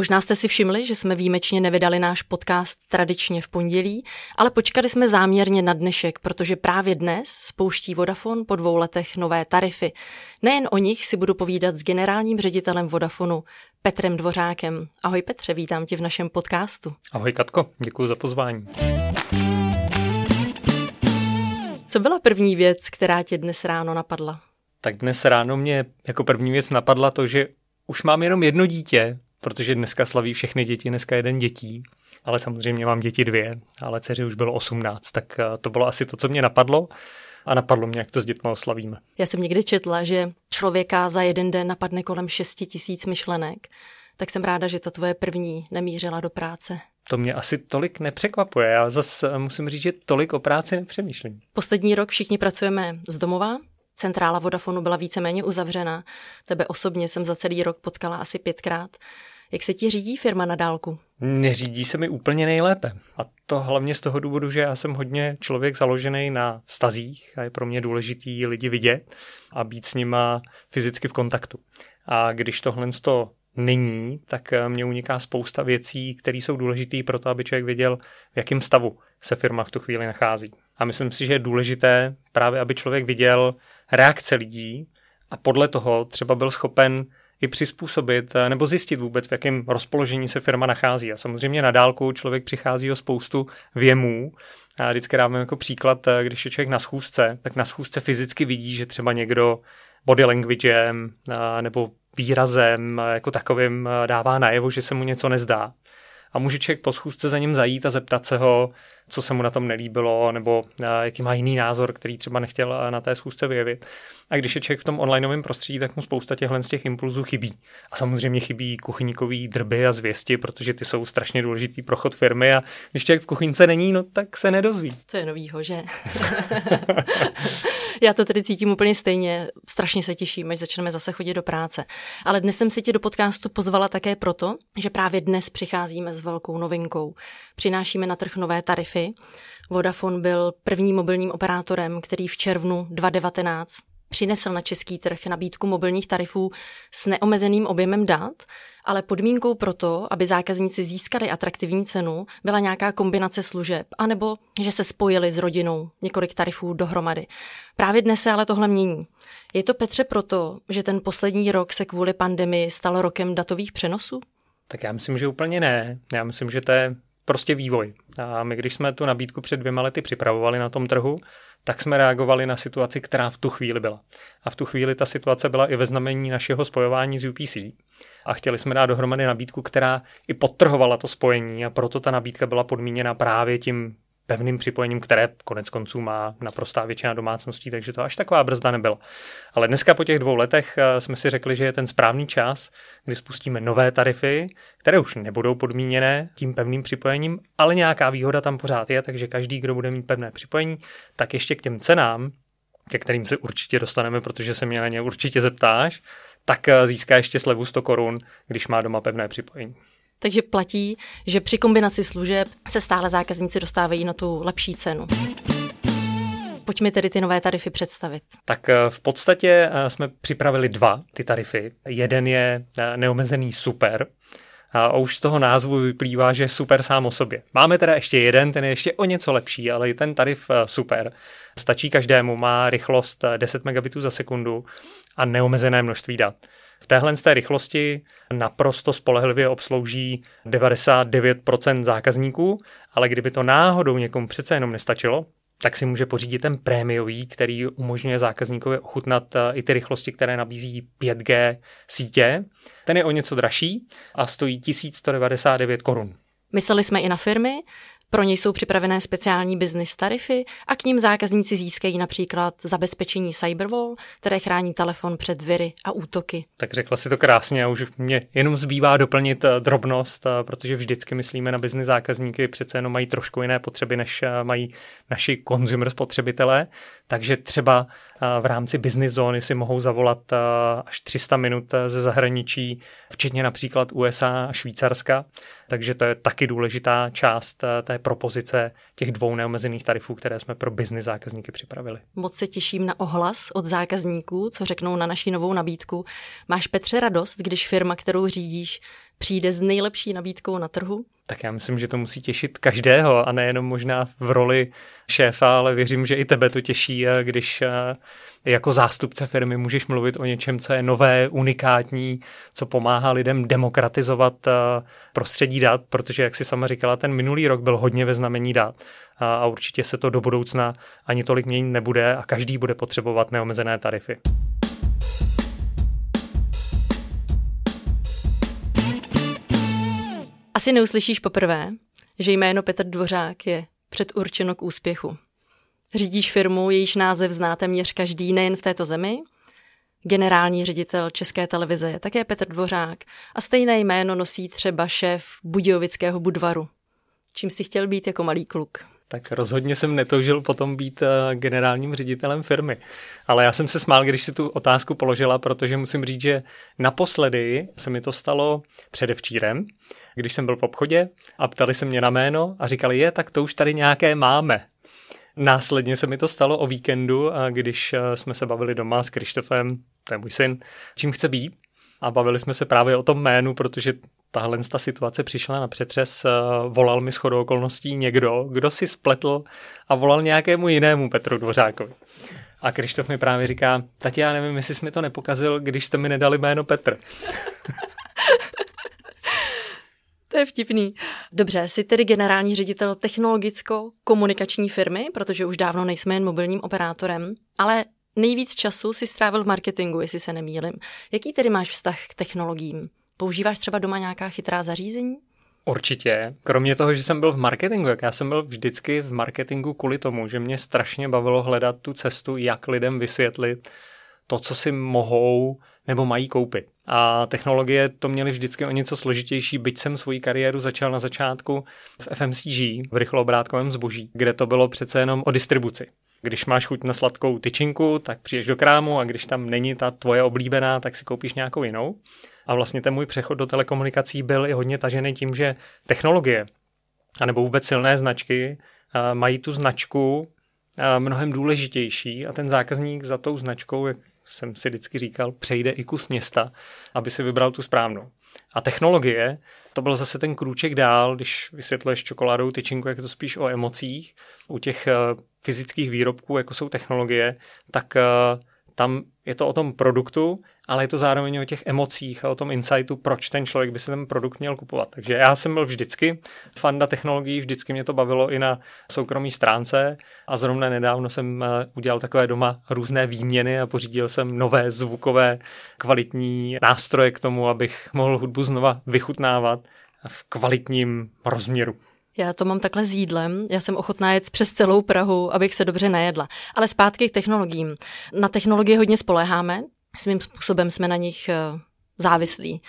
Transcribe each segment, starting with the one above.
Možná jste si všimli, že jsme výjimečně nevydali náš podcast tradičně v pondělí, ale počkali jsme záměrně na dnešek, protože právě dnes spouští Vodafone po dvou letech nové tarify. Nejen o nich si budu povídat s generálním ředitelem Vodafonu Petrem Dvořákem. Ahoj Petře, vítám tě v našem podcastu. Ahoj Katko, děkuji za pozvání. Co byla první věc, která tě dnes ráno napadla? Tak dnes ráno mě jako první věc napadla to, že už mám jenom jedno dítě, protože dneska slaví všechny děti, dneska jeden dětí, ale samozřejmě mám děti dvě, ale dceři už bylo 18, tak eh, to bylo asi to, co mě napadlo a napadlo mě, jak to s dětmi oslavíme. Já jsem někdy četla, že člověka za jeden den napadne kolem 6 tisíc myšlenek, tak jsem ráda, že ta tvoje první nemířila do práce. To mě asi tolik nepřekvapuje. Já zase musím říct, že tolik o práci nepřemýšlím. Poslední rok všichni pracujeme z domova, centrála Vodafonu byla víceméně uzavřena. Tebe osobně jsem za celý rok potkala asi pětkrát. Jak se ti řídí firma na dálku? Neřídí se mi úplně nejlépe. A to hlavně z toho důvodu, že já jsem hodně člověk založený na vztazích a je pro mě důležitý lidi vidět a být s nima fyzicky v kontaktu. A když tohle to není, tak mě uniká spousta věcí, které jsou důležité pro to, aby člověk věděl, v jakém stavu se firma v tu chvíli nachází. A myslím si, že je důležité právě, aby člověk viděl reakce lidí a podle toho třeba byl schopen i přizpůsobit eh, nebo zjistit vůbec, v jakém rozpoložení se firma nachází. A samozřejmě na dálku člověk přichází o spoustu věmů. A vždycky dávám jako příklad, eh, když je člověk na schůzce, tak na schůzce fyzicky vidí, že třeba někdo body languagem eh, nebo výrazem jako takovým dává najevo, že se mu něco nezdá a může člověk po schůzce za ním zajít a zeptat se ho, co se mu na tom nelíbilo, nebo jaký má jiný názor, který třeba nechtěl na té schůzce vyjevit. A když je člověk v tom onlineovém prostředí, tak mu spousta těchhle z těch impulzů chybí. A samozřejmě chybí kuchyníkový drby a zvěsti, protože ty jsou strašně důležitý pro chod firmy a když člověk v kuchyňce není, no tak se nedozví. To je novýho, že? Já to tedy cítím úplně stejně. Strašně se těším, až začneme zase chodit do práce. Ale dnes jsem si tě do podcastu pozvala také proto, že právě dnes přicházíme s velkou novinkou. Přinášíme na trh nové tarify. Vodafone byl prvním mobilním operátorem, který v červnu 2019 přinesl na český trh nabídku mobilních tarifů s neomezeným objemem dat, ale podmínkou pro to, aby zákazníci získali atraktivní cenu, byla nějaká kombinace služeb, anebo že se spojili s rodinou několik tarifů dohromady. Právě dnes se ale tohle mění. Je to Petře proto, že ten poslední rok se kvůli pandemii stal rokem datových přenosů? Tak já myslím, že úplně ne. Já myslím, že to je prostě vývoj. A my, když jsme tu nabídku před dvěma lety připravovali na tom trhu, tak jsme reagovali na situaci, která v tu chvíli byla. A v tu chvíli ta situace byla i ve znamení našeho spojování s UPC. A chtěli jsme dát dohromady nabídku, která i podtrhovala to spojení a proto ta nabídka byla podmíněna právě tím pevným připojením, které konec konců má naprostá většina domácností, takže to až taková brzda nebyla. Ale dneska po těch dvou letech eh, jsme si řekli, že je ten správný čas, kdy spustíme nové tarify, které už nebudou podmíněné tím pevným připojením, ale nějaká výhoda tam pořád je, takže každý, kdo bude mít pevné připojení, tak ještě k těm cenám, ke kterým se určitě dostaneme, protože se mě na ně určitě zeptáš, tak eh, získá ještě slevu 100 korun, když má doma pevné připojení. Takže platí, že při kombinaci služeb se stále zákazníci dostávají na tu lepší cenu. Pojďme tedy ty nové tarify představit. Tak eh, v podstatě eh, jsme připravili dva ty tarify. Jeden je eh, neomezený super, a už z toho názvu vyplývá, že super sám o sobě. Máme teda ještě jeden, ten je ještě o něco lepší, ale i ten tarif super. Stačí každému, má rychlost 10 megabitů za sekundu a neomezené množství dat. V téhle z té rychlosti naprosto spolehlivě obslouží 99% zákazníků, ale kdyby to náhodou někomu přece jenom nestačilo, tak si může pořídit ten prémiový, který umožňuje zákazníkovi ochutnat eh, i ty rychlosti, které nabízí 5G sítě. Ten je o něco dražší a stojí 1199 korun. Mysleli jsme i na firmy, Pro něj jsou připravené speciální business tarify a k ním zákazníci získají například zabezpečení Cyberwall, které chrání telefon před viry a útoky. Tak řekla si to krásně a už mě jenom zbývá doplnit eh, drobnost, eh, protože vždycky myslíme na business zákazníky, přece jenom mají trošku jiné potřeby, než eh, mají naši consumer spotřebitelé, takže třeba v rámci business zóny si mohou zavolat až 300 minut ze zahraničí, včetně například USA a Švýcarska, takže to je taky důležitá část té propozice těch dvou neomezených tarifů, které jsme pro business zákazníky připravili. Moc se těším na ohlas od zákazníků, co řeknou na naší novou nabídku. Máš Petře radost, když firma, kterou řídíš, přijde s nejlepší nabídkou na trhu? Tak já myslím, že to musí těšit každého a nejenom možná v roli šéfa, ale věřím, že i tebe to těší, když jako zástupce firmy můžeš mluvit o něčem, co je nové, unikátní, co pomáhá lidem demokratizovat prostředí dat, protože, jak si sama říkala, ten minulý rok byl hodně ve znamení dat a určitě se to do budoucna ani tolik měnit nebude a každý bude potřebovat neomezené tarify. Asi neuslyšíš poprvé, že jméno Petr Dvořák je předurčeno k úspěchu. Řídíš firmu, jejíž název zná téměř každý nejen v této zemi. Generální ředitel České televize je také Petr Dvořák a stejné jméno nosí třeba šéf Budějovického Budvaru. Čím si chtěl být jako malý kluk? Tak rozhodně jsem netoužil potom být eh, generálním ředitelem firmy. Ale já jsem se smál, když si tu otázku položila, protože musím říct, že naposledy se mi to stalo předevčírem, když jsem byl v obchodě a ptali se mě na jméno a říkali, je, tak to už tady nějaké máme. Následně se mi to stalo o víkendu, když eh, jsme se bavili doma s Krištofem, to je můj syn, čím chce být. A bavili jsme se právě o tom jménu, protože tahle ta situace přišla na přetřes, eh, volal mi shodou okolností někdo, kdo si spletl a volal nějakému jinému Petru Dvořákovi. A Krištof mi právě říká, tati, já nevím, jestli jsi mi to nepokazil, když jste mi nedali jméno Petr. To je vtipný. Dobře, jsi tedy generální ředitel technologicko-komunikační firmy, protože už dávno nejsme jen mobilním operátorem, ale nejvíc času si strávil v marketingu, jestli se nemýlim. Jaký tedy máš vztah k technologiím? Používáš třeba doma nějaká chytrá zařízení? Určitě. Kromě toho, že jsem byl v marketingu, jak já jsem byl vždycky v marketingu kvůli tomu, že mě strašně bavilo hledat tu cestu, jak lidem vysvětlit to, co si mohou nebo mají koupit. A technologie to měly vždycky o něco složitější, byť jsem svoji kariéru začal na začátku v FMCG, v rychloobrátkovém zboží, kde to bylo přece jenom o distribuci. Když máš chuť na sladkou tyčinku, tak přijdeš do krámu a když tam není ta tvoje oblíbená, tak si koupíš nějakou jinou. A vlastně ten můj přechod do telekomunikací byl i hodně tažený tím, že technologie, anebo vůbec silné značky, mají tu značku mnohem důležitější a ten zákazník za tou značkou, jsem si vždycky říkal, přejde i kus města, aby si vybral tu správnou. A technologie, to byl zase ten krůček dál, když vysvětluješ čokoládou tyčinku, jak je to spíš o emocích. U těch eh, fyzických výrobků, jako jsou technologie, tak eh, tam je to o tom produktu, ale je to zároveň o těch emocích a o tom insightu, proč ten člověk by si ten produkt měl kupovat. Takže já jsem byl vždycky fanda technologií, vždycky mě to bavilo i na soukromí stránce a zrovna nedávno jsem eh, udělal takové doma různé výměny a pořídil jsem nové zvukové kvalitní nástroje k tomu, abych mohl hudbu znova vychutnávat v kvalitním rozměru. Já to mám takhle s jídlem. Já jsem ochotná jet přes celou Prahu, abych se dobře najedla. Ale zpátky k technologiím. Na technologie hodně spoléháme. Svým způsobem jsme na nich eh, závislí.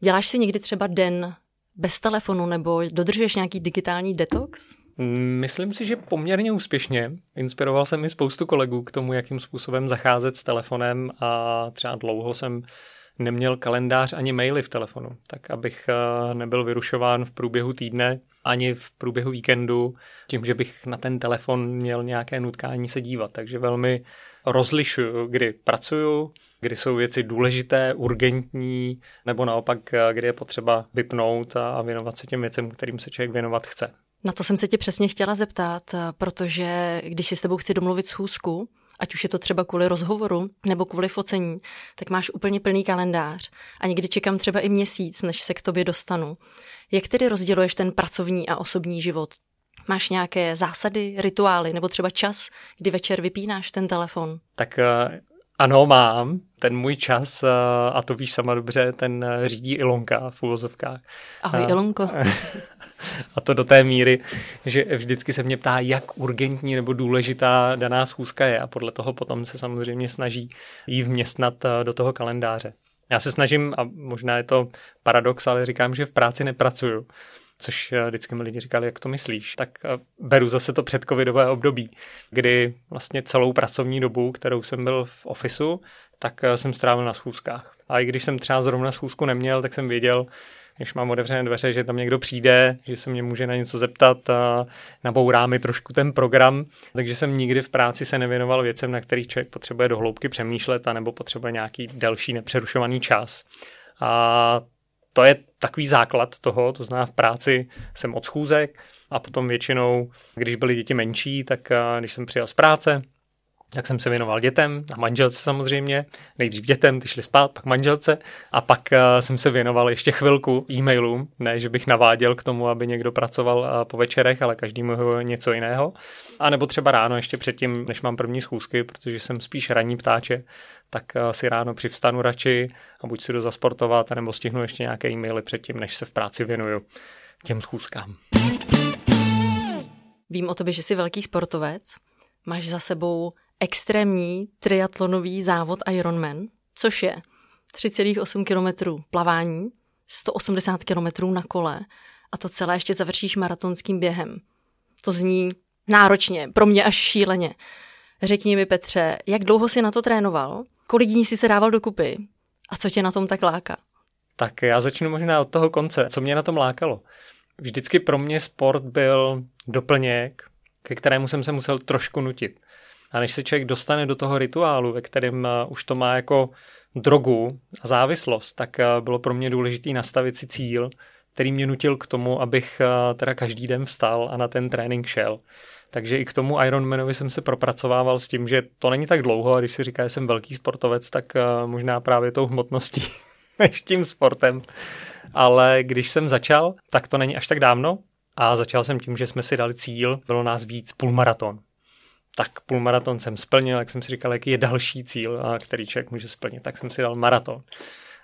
Děláš si někdy třeba den bez telefonu nebo dodržuješ nějaký digitální detox? Myslím si, že poměrně úspěšně. Inspiroval jsem mi spoustu kolegů k tomu, jakým způsobem zacházet s telefonem a třeba dlouho jsem neměl kalendář ani maily v telefonu, tak abych eh, nebyl vyrušován v průběhu týdne ani v průběhu víkendu, tím, že bych na ten telefon měl nějaké nutkání se dívat. Takže velmi rozlišuju, kdy pracuju, kdy jsou věci důležité, urgentní, nebo naopak, kdy je potřeba vypnout a věnovat se těm věcem, kterým se člověk věnovat chce. Na to jsem se tě přesně chtěla zeptat, protože když si s tebou chci domluvit schůzku, ať už je to třeba kvůli rozhovoru nebo kvůli focení, tak máš úplně plný kalendář a někdy čekám třeba i měsíc, než se k tobě dostanu. Jak tedy rozděluješ ten pracovní a osobní život? Máš nějaké zásady, rituály nebo třeba čas, kdy večer vypínáš ten telefon? Tak eh, Ano, mám. Ten můj čas, eh, a to víš sama dobře, ten eh, řídí Ilonka v úvozovkách. Ahoj, Ilonko. A to do té míry, že vždycky se mě ptá, jak urgentní nebo důležitá daná schůzka je a podle toho potom se samozřejmě snaží jí vměstnat do toho kalendáře. Já se snažím, a možná je to paradox, ale říkám, že v práci nepracuju což eh, vždycky mi lidi říkali, jak to myslíš, tak eh, beru zase to předcovidové období, kdy vlastně celou pracovní dobu, kterou jsem byl v ofisu, tak eh, jsem strávil na schůzkách. A i když jsem třeba zrovna schůzku neměl, tak jsem věděl, když mám otevřené dveře, že tam někdo přijde, že se mě může na něco zeptat a nabourá mi trošku ten program, takže jsem nikdy v práci se nevěnoval věcem, na kterých člověk potřebuje dohloubky přemýšlet a nebo potřebuje nějaký delší nepřerušovaný čas. A to je takový základ toho, to znamená v práci jsem od schůzek a potom většinou, když byly děti menší, tak když jsem přijel z práce, tak jsem se věnoval dětem a manželce samozřejmě. Nejdřív dětem, ty šli spát, pak manželce a pak jsem se věnoval ještě chvilku e-mailům. Ne, že bych naváděl k tomu, aby někdo pracoval po večerech, ale každému něco jiného. A nebo třeba ráno ještě předtím, než mám první schůzky, protože jsem spíš ranní ptáče, tak eh, si ráno přivstanu radši a buď si jdu zasportovat, nebo stihnu ještě nějaké e-maily předtím, než se v práci věnuju těm schůzkám. Vím o tobě, že jsi velký sportovec. Máš za sebou extrémní triatlonový závod Ironman, což je 3,8 km plavání, 180 km na kole a to celé ještě završíš maratonským během. To zní náročně, pro mě až šíleně. Řekni mi, Petře, jak dlouho jsi na to trénoval Kolik dní jsi se dával dokupy? A co tě na tom tak láká? Tak já začnu možná od toho konce. Co mě na tom lákalo? Vždycky pro mě sport byl doplněk, ke kterému jsem se musel trošku nutit. A než se člověk dostane do toho rituálu, ve kterém eh, už to má jako drogu a závislost, tak eh, bylo pro mě důležité nastavit si cíl, který mě nutil k tomu, abych eh, teda každý den vstal a na ten trénink šel. Takže i k tomu Ironmanovi jsem se propracovával s tím, že to není tak dlouho a když si říká, že jsem velký sportovec, tak možná právě tou hmotností než tím sportem. Ale když jsem začal, tak to není až tak dávno a začal jsem tím, že jsme si dali cíl, bylo nás víc půlmaraton. Tak půlmaraton jsem splnil, jak jsem si říkal, jaký je další cíl, který člověk může splnit, tak jsem si dal maraton.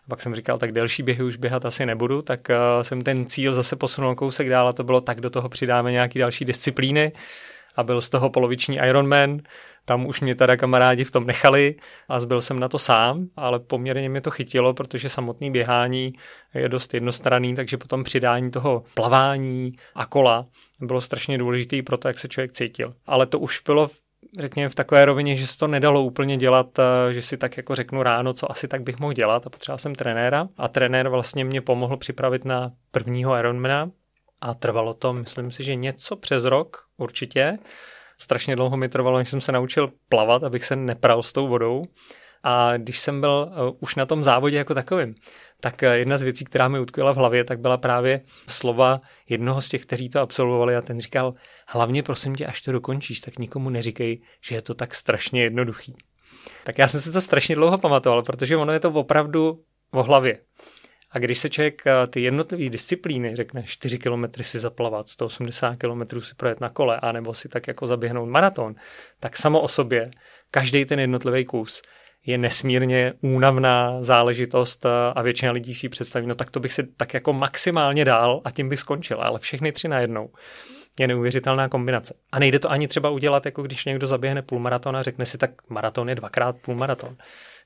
A pak jsem říkal, tak delší běhy už běhat asi nebudu, tak uh, jsem ten cíl zase posunul kousek dál a to bylo tak do toho přidáme nějaký další disciplíny a byl z toho poloviční Ironman. Tam už mě teda kamarádi v tom nechali a zbyl jsem na to sám, ale poměrně mě to chytilo, protože samotný běhání je dost jednostranný, takže potom přidání toho plavání a kola bylo strašně důležité pro to, jak se člověk cítil. Ale to už bylo řekněme v takové rovině, že se to nedalo úplně dělat, eh, že si tak jako řeknu ráno, co asi tak bych mohl dělat a potřeboval jsem trenéra a trenér vlastně mě pomohl připravit na prvního Ironmana, a trvalo to, myslím si, že něco přes rok určitě. Strašně dlouho mi trvalo, než jsem se naučil plavat, abych se nepral s tou vodou. A když jsem byl uh, už na tom závodě jako takovým, tak uh, jedna z věcí, která mi utkvěla v hlavě, tak byla právě slova jednoho z těch, kteří to absolvovali a ten říkal, hlavně prosím tě, až to dokončíš, tak nikomu neříkej, že je to tak strašně jednoduchý. Tak já jsem si to strašně dlouho pamatoval, protože ono je to opravdu o hlavě. A když se člověk eh, ty jednotlivé disciplíny řekne 4 km si zaplavat, 180 km si projet na kole, anebo si tak jako zaběhnout maraton, tak samo o sobě každý ten jednotlivý kus je nesmírně únavná záležitost eh, a většina lidí si představí, no tak to bych si tak jako maximálně dál a tím bych skončil, ale všechny tři najednou je neuvěřitelná kombinace. A nejde to ani třeba udělat, jako když někdo zaběhne půlmaraton a řekne si, tak maraton je dvakrát půlmaraton.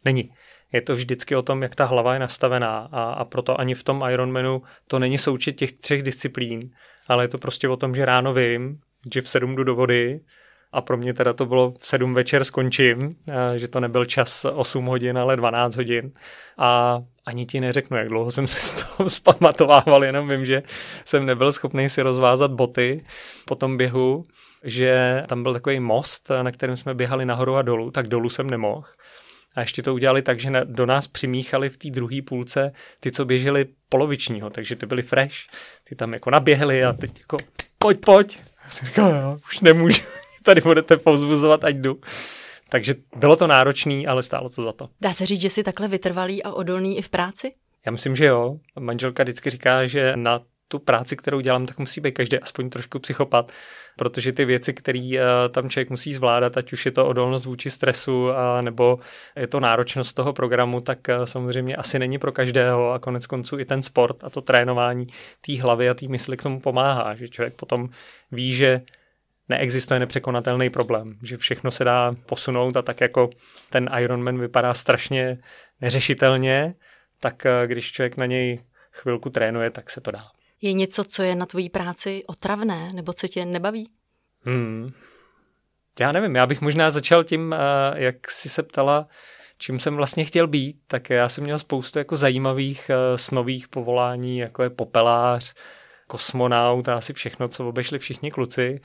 Není je to vždycky o tom, jak ta hlava je nastavená a, a proto ani v tom Ironmanu to není součet těch třech disciplín, ale je to prostě o tom, že ráno vím, že v sedm jdu do vody a pro mě teda to bylo v sedm večer skončím, že to nebyl čas 8 hodin, ale 12 hodin a ani ti neřeknu, jak dlouho jsem se z toho zpamatovával, jenom vím, že jsem nebyl schopný si rozvázat boty po tom běhu, že tam byl takový most, na kterém jsme běhali nahoru a dolů, tak dolů jsem nemohl. A ještě to udělali tak, že do nás přimíchali v té druhé půlce ty, co běželi polovičního, takže ty byli fresh, ty tam jako naběhli a teď jako pojď, pojď. Já jsem říkal, jo, už nemůžu, tady budete povzbuzovat, ať jdu. Takže bylo to náročné, ale stálo to za to. Dá se říct, že jsi takhle vytrvalý a odolný i v práci? Já myslím, že jo. Manželka vždycky říká, že na tu práci, kterou dělám, tak musí být každý aspoň trošku psychopat, protože ty věci, které tam člověk musí zvládat, ať už je to odolnost vůči stresu, a nebo je to náročnost toho programu, tak samozřejmě asi není pro každého a konec konců i ten sport a to trénování té hlavy a té mysli k tomu pomáhá, že člověk potom ví, že neexistuje nepřekonatelný problém, že všechno se dá posunout a tak jako ten Ironman vypadá strašně neřešitelně, tak eh, když člověk na něj chvilku trénuje, tak se to dá. Je něco, co je na tvojí práci otravné, nebo co tě nebaví? Hmm. Já nevím, já bych možná začal tím, eh, jak jsi se ptala, čím jsem vlastně chtěl být, tak já jsem měl spoustu jako zajímavých eh, snových povolání, jako je popelář, kosmonaut a asi všechno, co obešli všichni kluci.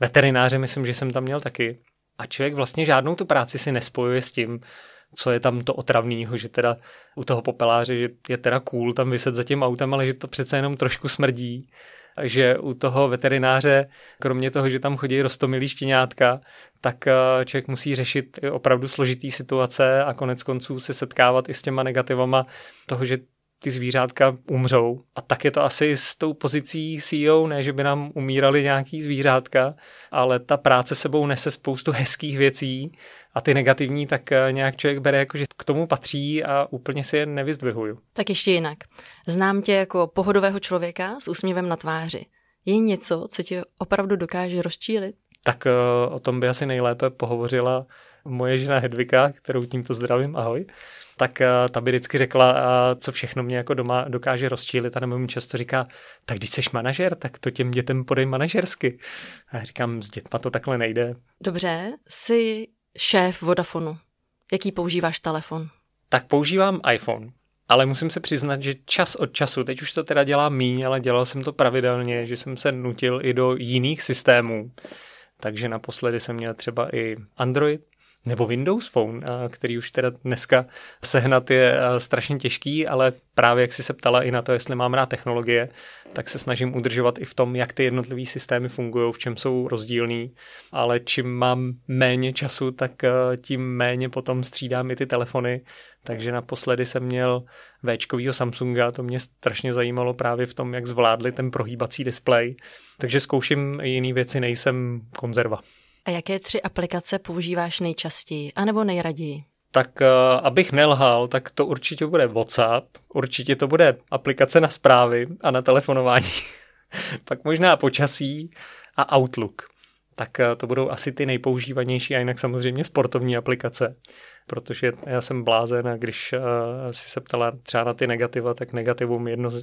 Veterináře myslím, že jsem tam měl taky. A člověk vlastně žádnou tu práci si nespojuje s tím, co je tam to otravného, že teda u toho popeláře, že je teda cool tam vyset za tím autem, ale že to přece jenom trošku smrdí. Že u toho veterináře, kromě toho, že tam chodí rostomilý štěňátka, tak eh, člověk musí řešit opravdu složitý situace a konec konců se setkávat i s těma negativama toho, že ty zvířátka umřou. A tak je to asi s tou pozicí CEO, ne, že by nám umírali nějaký zvířátka, ale ta práce sebou nese spoustu hezkých věcí a ty negativní tak eh, nějak člověk bere jako, že k tomu patří a úplně si je nevyzdvihuju. Tak ještě jinak. Znám tě jako pohodového člověka s úsměvem na tváři. Je něco, co tě opravdu dokáže rozčílit? Tak eh, o tom by asi nejlépe pohovořila moje žena Hedvika, kterou tímto zdravím, ahoj tak eh, ta by vždycky řekla, eh, co všechno mě jako doma dokáže rozčílit a nebo mi často říká, tak když jsi manažer, tak to těm dětem podej manažersky. A já říkám, s dětma to takhle nejde. Dobře, jsi šéf Vodafonu. Jaký používáš telefon? Tak používám iPhone. Ale musím se přiznat, že čas od času, teď už to teda dělám míň, ale dělal jsem to pravidelně, že jsem se nutil i do jiných systémů. Takže naposledy jsem měl třeba i Android, nebo Windows Phone, který už teda dneska sehnat je strašně těžký, ale právě jak si se ptala i na to, jestli mám rád technologie, tak se snažím udržovat i v tom, jak ty jednotlivé systémy fungují, v čem jsou rozdílný, ale čím mám méně času, tak tím méně potom střídám i ty telefony, takže naposledy jsem měl Včkovýho Samsunga, to mě strašně zajímalo právě v tom, jak zvládli ten prohýbací displej, takže zkouším jiné věci, nejsem konzerva. A jaké tři aplikace používáš nejčastěji, anebo nejraději? Tak uh, abych nelhal, tak to určitě bude WhatsApp, určitě to bude aplikace na zprávy a na telefonování, pak možná počasí a Outlook. Tak uh, to budou asi ty nejpoužívanější a jinak samozřejmě sportovní aplikace protože já jsem blázen a když uh, si se ptala třeba na ty negativa, tak negativum jedno z, uh,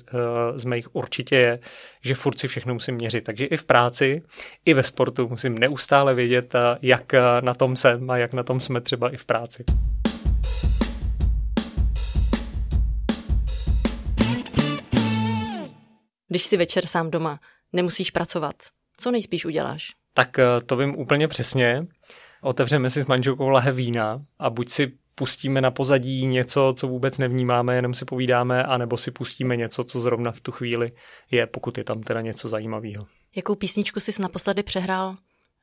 z mých určitě je, že furt si všechno musím měřit. Takže i v práci, i ve sportu musím neustále vědět, uh, jak na tom jsem a jak na tom jsme třeba i v práci. Když si večer sám doma, nemusíš pracovat, co nejspíš uděláš? Tak to vím úplně přesně otevřeme si s manželkou lahev vína a buď si pustíme na pozadí něco, co vůbec nevnímáme, jenom si povídáme, anebo si pustíme něco, co zrovna v tu chvíli je, pokud je tam teda něco zajímavého. Jakou písničku jsi naposledy přehrál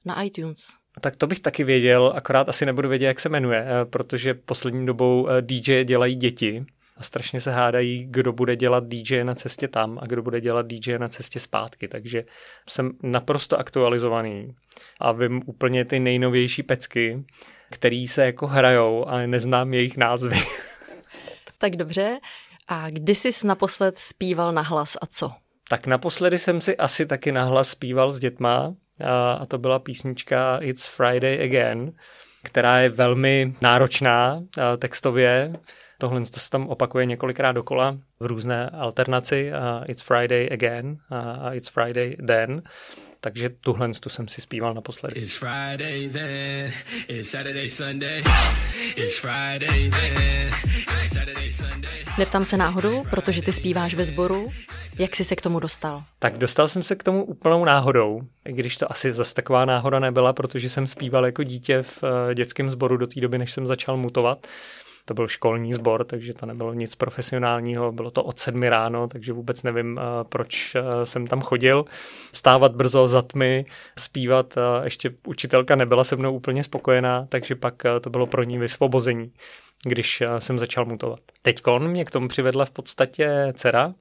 na iTunes? Tak to bych taky věděl, akorát asi nebudu vědět, jak se jmenuje, eh, protože poslední dobou eh, DJ dělají děti a strašně se hádají, kdo bude dělat DJ na cestě tam a kdo bude dělat DJ na cestě zpátky. Takže jsem naprosto aktualizovaný a vím úplně ty nejnovější pecky, který se jako hrajou, ale neznám jejich názvy. tak dobře. A kdy jsi naposled zpíval na hlas a co? Tak naposledy jsem si asi taky nahlas zpíval s dětma a, a to byla písnička It's Friday Again, která je velmi náročná textově Tohle to se tam opakuje několikrát dokola v různé alternaci. Uh, it's Friday again a uh, It's Friday then. Takže tuhle tu jsem si zpíval naposledy. It's Friday then, it's Saturday, Sunday. It's Friday then, it's Saturday, Sunday. Neptám se náhodou, protože ty zpíváš ve sboru. Jak jsi se k tomu dostal? Tak dostal jsem se k tomu úplnou náhodou, i když to asi zase taková náhoda nebyla, protože jsem zpíval jako dítě v uh, dětském sboru do té doby, než jsem začal mutovat to byl školní sbor, takže to nebylo nic profesionálního, bylo to od sedmi ráno, takže vůbec nevím, eh, proč eh, jsem tam chodil. Vstávat brzo za tmy, zpívat, ještě učitelka nebyla se mnou úplně spokojená, takže pak eh, to bylo pro ní vysvobození, když jsem začal mutovat. Teď mě k tomu přivedla v podstatě dcera,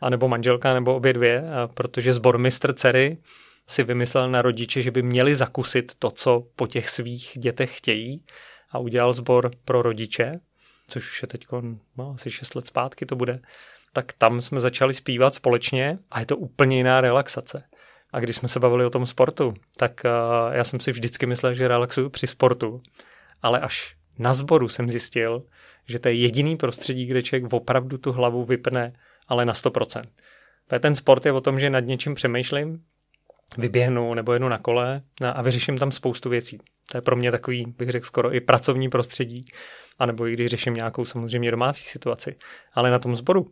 anebo manželka, nebo obě dvě, protože zbormistr dcery si vymyslel na rodiče, že by měli zakusit to, co po těch svých dětech chtějí a udělal sbor pro rodiče, což už je teď no, asi 6 let zpátky to bude, tak tam jsme začali zpívat společně a je to úplně jiná relaxace. A když jsme se bavili o tom sportu, tak uh, já jsem si vždycky myslel, že relaxuju při sportu, ale až na sboru jsem zjistil, že to je jediný prostředí, kde člověk opravdu tu hlavu vypne, ale na 100%. Ten sport je o tom, že nad něčím přemýšlím, vyběhnu nebo jedu na kole a vyřeším tam spoustu věcí. To je pro mě takový, bych řekl, skoro i pracovní prostředí, anebo i když řeším nějakou samozřejmě domácí situaci. Ale na tom sboru,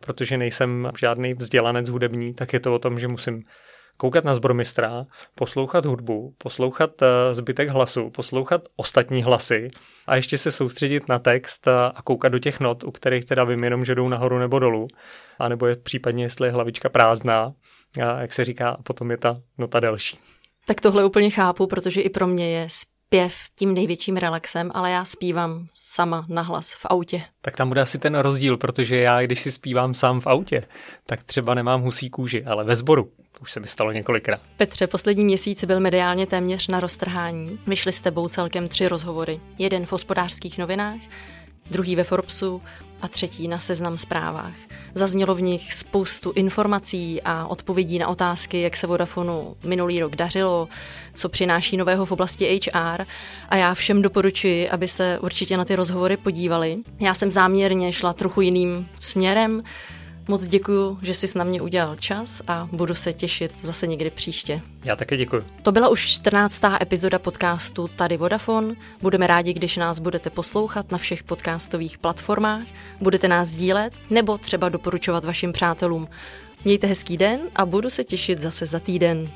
protože nejsem žádný vzdělanec hudební, tak je to o tom, že musím koukat na zbormistra, poslouchat hudbu, poslouchat eh, zbytek hlasu, poslouchat ostatní hlasy a ještě se soustředit na text a koukat do těch not, u kterých teda vím jenom, že jdou nahoru nebo dolů, anebo je případně, jestli je hlavička prázdná, a jak se říká, potom je ta nota delší. Tak tohle úplně chápu, protože i pro mě je zpěv tím největším relaxem, ale já zpívám sama nahlas v autě. Tak tam bude asi ten rozdíl, protože já, když si zpívám sám v autě, tak třeba nemám husí kůži, ale ve sboru. Už se mi stalo několikrát. Petře, poslední měsíc byl mediálně téměř na roztrhání. Vyšly s tebou celkem tři rozhovory. Jeden v hospodářských novinách, druhý ve Forbesu a třetí na seznam zprávách. Zaznělo v nich spoustu informací a odpovědí na otázky, jak se Vodafonu minulý rok dařilo, co přináší nového v oblasti HR a já všem doporučuji, aby se určitě na ty rozhovory podívali. Já jsem záměrně šla trochu jiným směrem, Moc děkuji, že jsi s na mě udělal čas a budu se těšit zase někdy příště. Já také děkuji. To byla už 14. epizoda podcastu Tady Vodafone. Budeme rádi, když nás budete poslouchat na všech podcastových platformách, budete nás dílet nebo třeba doporučovat vašim přátelům. Mějte hezký den a budu se těšit zase za týden.